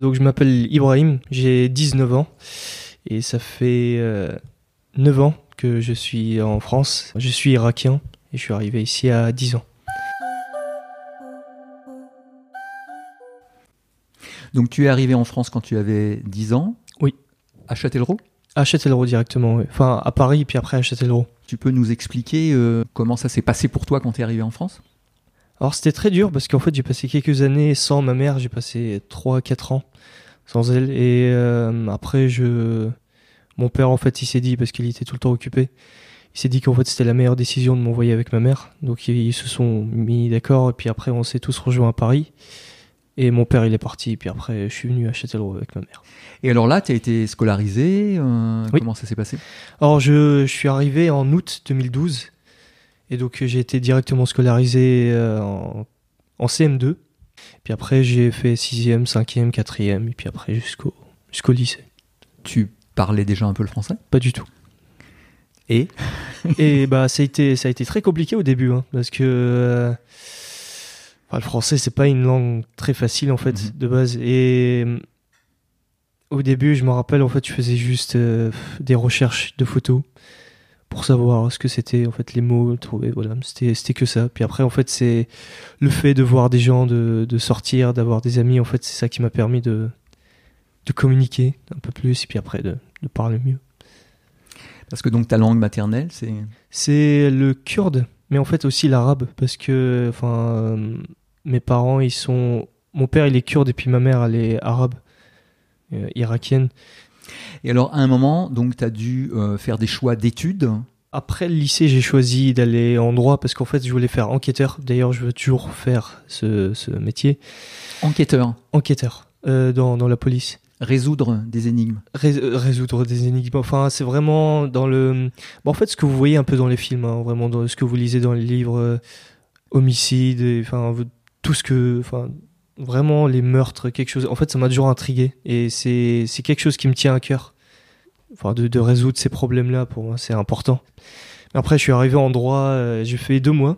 Donc je m'appelle Ibrahim, j'ai 19 ans et ça fait euh, 9 ans que je suis en France. Je suis irakien et je suis arrivé ici à 10 ans. Donc tu es arrivé en France quand tu avais 10 ans? Oui. À Châtellerault? À Châtellerault directement, oui. enfin à Paris puis après à Châtellerault. Tu peux nous expliquer euh, comment ça s'est passé pour toi quand tu es arrivé en France? Alors c'était très dur parce qu'en fait j'ai passé quelques années sans ma mère, j'ai passé 3-4 ans sans elle et euh, après je... Mon père en fait il s'est dit, parce qu'il était tout le temps occupé, il s'est dit qu'en fait c'était la meilleure décision de m'envoyer avec ma mère. Donc ils, se sont mis d'accord et puis après on s'est tous rejoints à Paris. Et mon père il est parti et puis après je suis venu à Châtellerault avec ma mère. Et alors là, tu as été scolarisé euh, Oui. Comment ça s'est passé? Alors je, je suis arrivé en août 2012 et donc j'ai été directement scolarisé euh, en, en CM2. Puis après j'ai fait 6e, 5e, 4e et puis après jusqu'au jusqu'au lycée. Tu parlais déjà un peu le français? Pas du tout. Et? Et bah ça a été ça a été très compliqué au début hein, parce que euh, enfin, le français c'est pas une langue très facile en fait Mhm. de base et euh, au début je me rappelle en fait je faisais juste euh, des recherches de photos pour savoir ce que c'était en fait les mots trouver voilà c'était c'était que ça puis après en fait c'est le fait de voir des gens de, de sortir d'avoir des amis en fait c'est ça qui m'a permis de de communiquer un peu plus et puis après de, de parler mieux Parce que donc ta langue maternelle, c'est? C'est le kurde, mais en fait aussi l'arabe, parce que enfin, euh, mes parents, ils sont. Mon père, il est kurde, et puis ma mère, elle est arabe, euh, irakienne. Et alors, à un moment, donc, tu as dû euh, faire des choix d'études. Après le lycée, j'ai choisi d'aller en droit, parce qu'en fait, je voulais faire enquêteur. D'ailleurs, je veux toujours faire ce, ce métier. Enquêteur, Enquêteur, euh, dans, dans la police. résoudre des énigmes. Rés- résoudre des énigmes. Enfin, c'est vraiment dans le. Bon, en fait, ce que vous voyez un peu dans les films, hein, vraiment dans ce que vous lisez dans les livres, euh, homicides, et, enfin, tout ce que. Enfin, vraiment les meurtres, quelque chose. En fait, ça m'a toujours intrigué. Et c'est c'est quelque chose qui me tient à cœur. Enfin, de, de résoudre ces problèmes-là, pour moi, c'est important. Après, je suis arrivé en droit, euh, j'ai fait deux mois,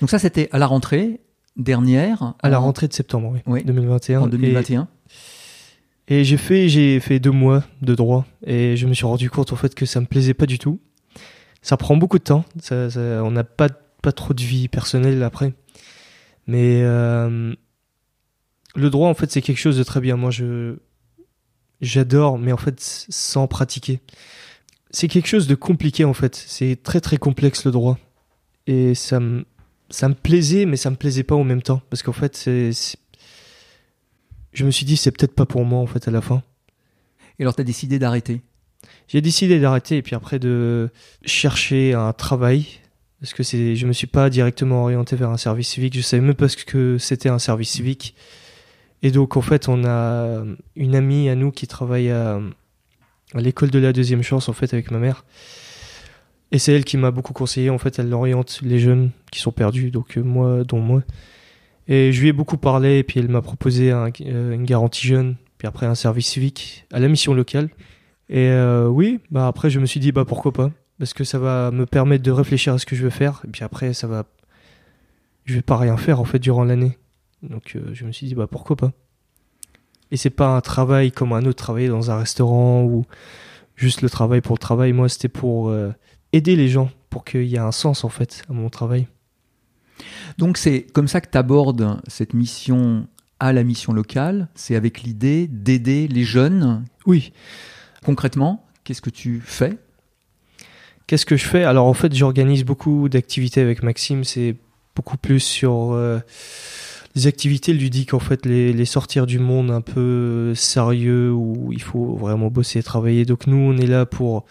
Donc, ça, c'était à la rentrée dernière. à la en- rentrée de septembre, oui, Oui. 2021. En Et- 2021. Et j'ai fait, j'ai fait deux mois de droit et je me suis rendu compte en fait que ça me plaisait pas du tout. Ça prend beaucoup de temps. Ça, ça- on n'a pas, pas trop de vie personnelle après. Mais euh, le droit en fait c'est quelque chose de très bien. Moi je j'adore, mais en fait sans pratiquer. C'est quelque chose de compliqué en fait. C'est très très complexe le droit. Et ça me ça me plaisait, mais ça me plaisait pas en même temps parce qu'en fait c'est c'est- je me suis dit c'est peut-être pas pour moi en fait à la fin. Et alors, tu as décidé d'arrêter? J'ai décidé d'arrêter et puis après de chercher un travail parce que c'est je me suis pas directement orienté vers un service civique, je savais même pas ce que c'était un service civique. Et donc en fait, on a une amie à nous qui travaille à, l'école de la deuxième chance en fait avec ma mère. Et c'est elle qui m'a beaucoup conseillé en fait, elle oriente les jeunes qui sont perdus donc euh, moi dont moi. Et je lui ai beaucoup parlé et puis elle m'a proposé euh, une garantie jeune, puis après un service civique à la mission locale. Et euh, oui, bah après je me suis dit bah pourquoi pas? Parce que ça va me permettre de réfléchir à ce que je veux faire et puis après ça va je vais pas rien faire en fait durant l'année. Donc euh, je me suis dit bah pourquoi pas. Et c'est pas un travail comme un autre travail dans un restaurant ou juste le travail pour le travail. Moi c'était pour euh, aider les gens pour qu'il y ait un sens en fait à mon travail. Donc, c'est comme ça que tu abordes cette mission à la mission locale. C'est avec l'idée d'aider les jeunes. Oui. Concrètement, qu'est-ce que tu fais? Qu'est-ce que je fais? Alors en fait, j'organise beaucoup d'activités avec Maxime. C'est beaucoup plus sur euh, les activités ludiques, en fait, les, les sortir du monde un peu sérieux où il faut vraiment bosser et travailler. Donc nous, on est là pour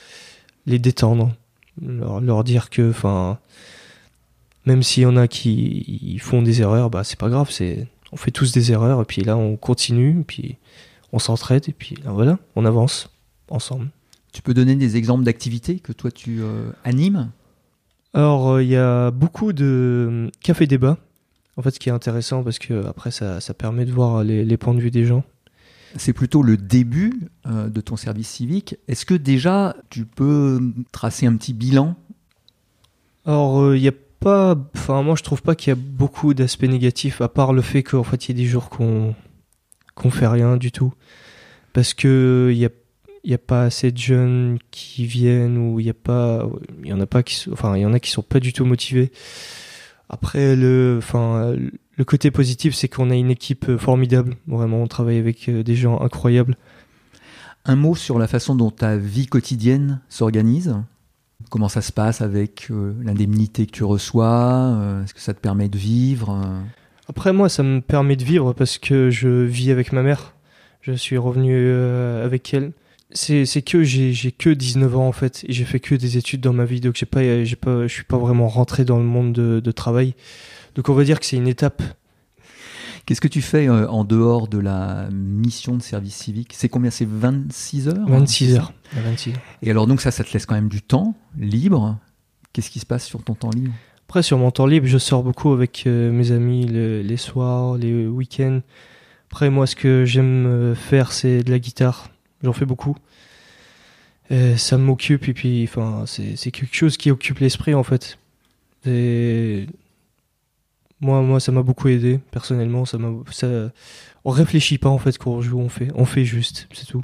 les détendre, leur, leur dire que, enfin, même s'il y en a qui ils font des erreurs, bah c'est pas grave. C'est on fait tous des erreurs et puis là on continue, et puis on s'entraide et puis là, voilà, on avance ensemble. Tu peux donner des exemples d'activités que toi tu euh, animes? Alors, euh, il y a beaucoup de euh, café débat. En fait, ce qui est intéressant parce que après, ça, ça permet de voir les, les points de vue des gens. C'est plutôt le début euh, de ton service civique. Est-ce que déjà tu peux tracer un petit bilan? Alors, euh, il y a pas. Enfin, moi, je trouve pas qu'il y a beaucoup d'aspects négatifs, à part le fait qu'en fait, il y a des jours qu'on qu'on fait rien du tout parce que il y a il y a pas assez de jeunes qui viennent ou il y a pas il y en a pas qui enfin il y en a qui sont pas du tout motivés après le enfin le côté positif c'est qu'on a une équipe euh, formidable vraiment on travaille avec euh, des gens incroyables Un mot sur la façon dont ta vie quotidienne s'organise Comment ça se passe avec euh, l'indemnité que tu reçois Euh, Est-ce que ça te permet de vivre Après, moi, ça me permet de vivre parce que je vis avec ma mère. Je suis revenu euh, avec elle. C'est que j'ai que 19 ans en fait et j'ai fait que des études dans ma vie donc j'ai pas j'ai pas je suis pas vraiment rentré dans le monde de, de travail. Donc on va dire que c'est une étape. Qu'est-ce que tu fais euh, en dehors de la mission de service civique? C'est combien? C'est 26 heures? 26 heures. À 26 heures. Et alors donc ça, ça te laisse quand même du temps libre. Qu'est-ce qui se passe sur ton temps libre? Après sur mon temps libre, je sors beaucoup avec euh, mes amis le- les soirs, les week-ends. Après moi ce que j'aime euh, faire c'est de la guitare. J'en fais beaucoup. Euh, ça m'occupe et puis enfin c'est c'est quelque chose qui occupe l'esprit en fait. Et moi moi ça m'a beaucoup aidé personnellement, ça m'a ça on réfléchit pas en fait quand on joue, on fait on fait juste, c'est tout.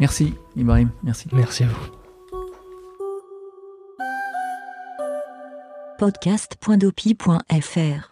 Merci Ibrahim, merci. Merci à vous. podcast.dopi.fr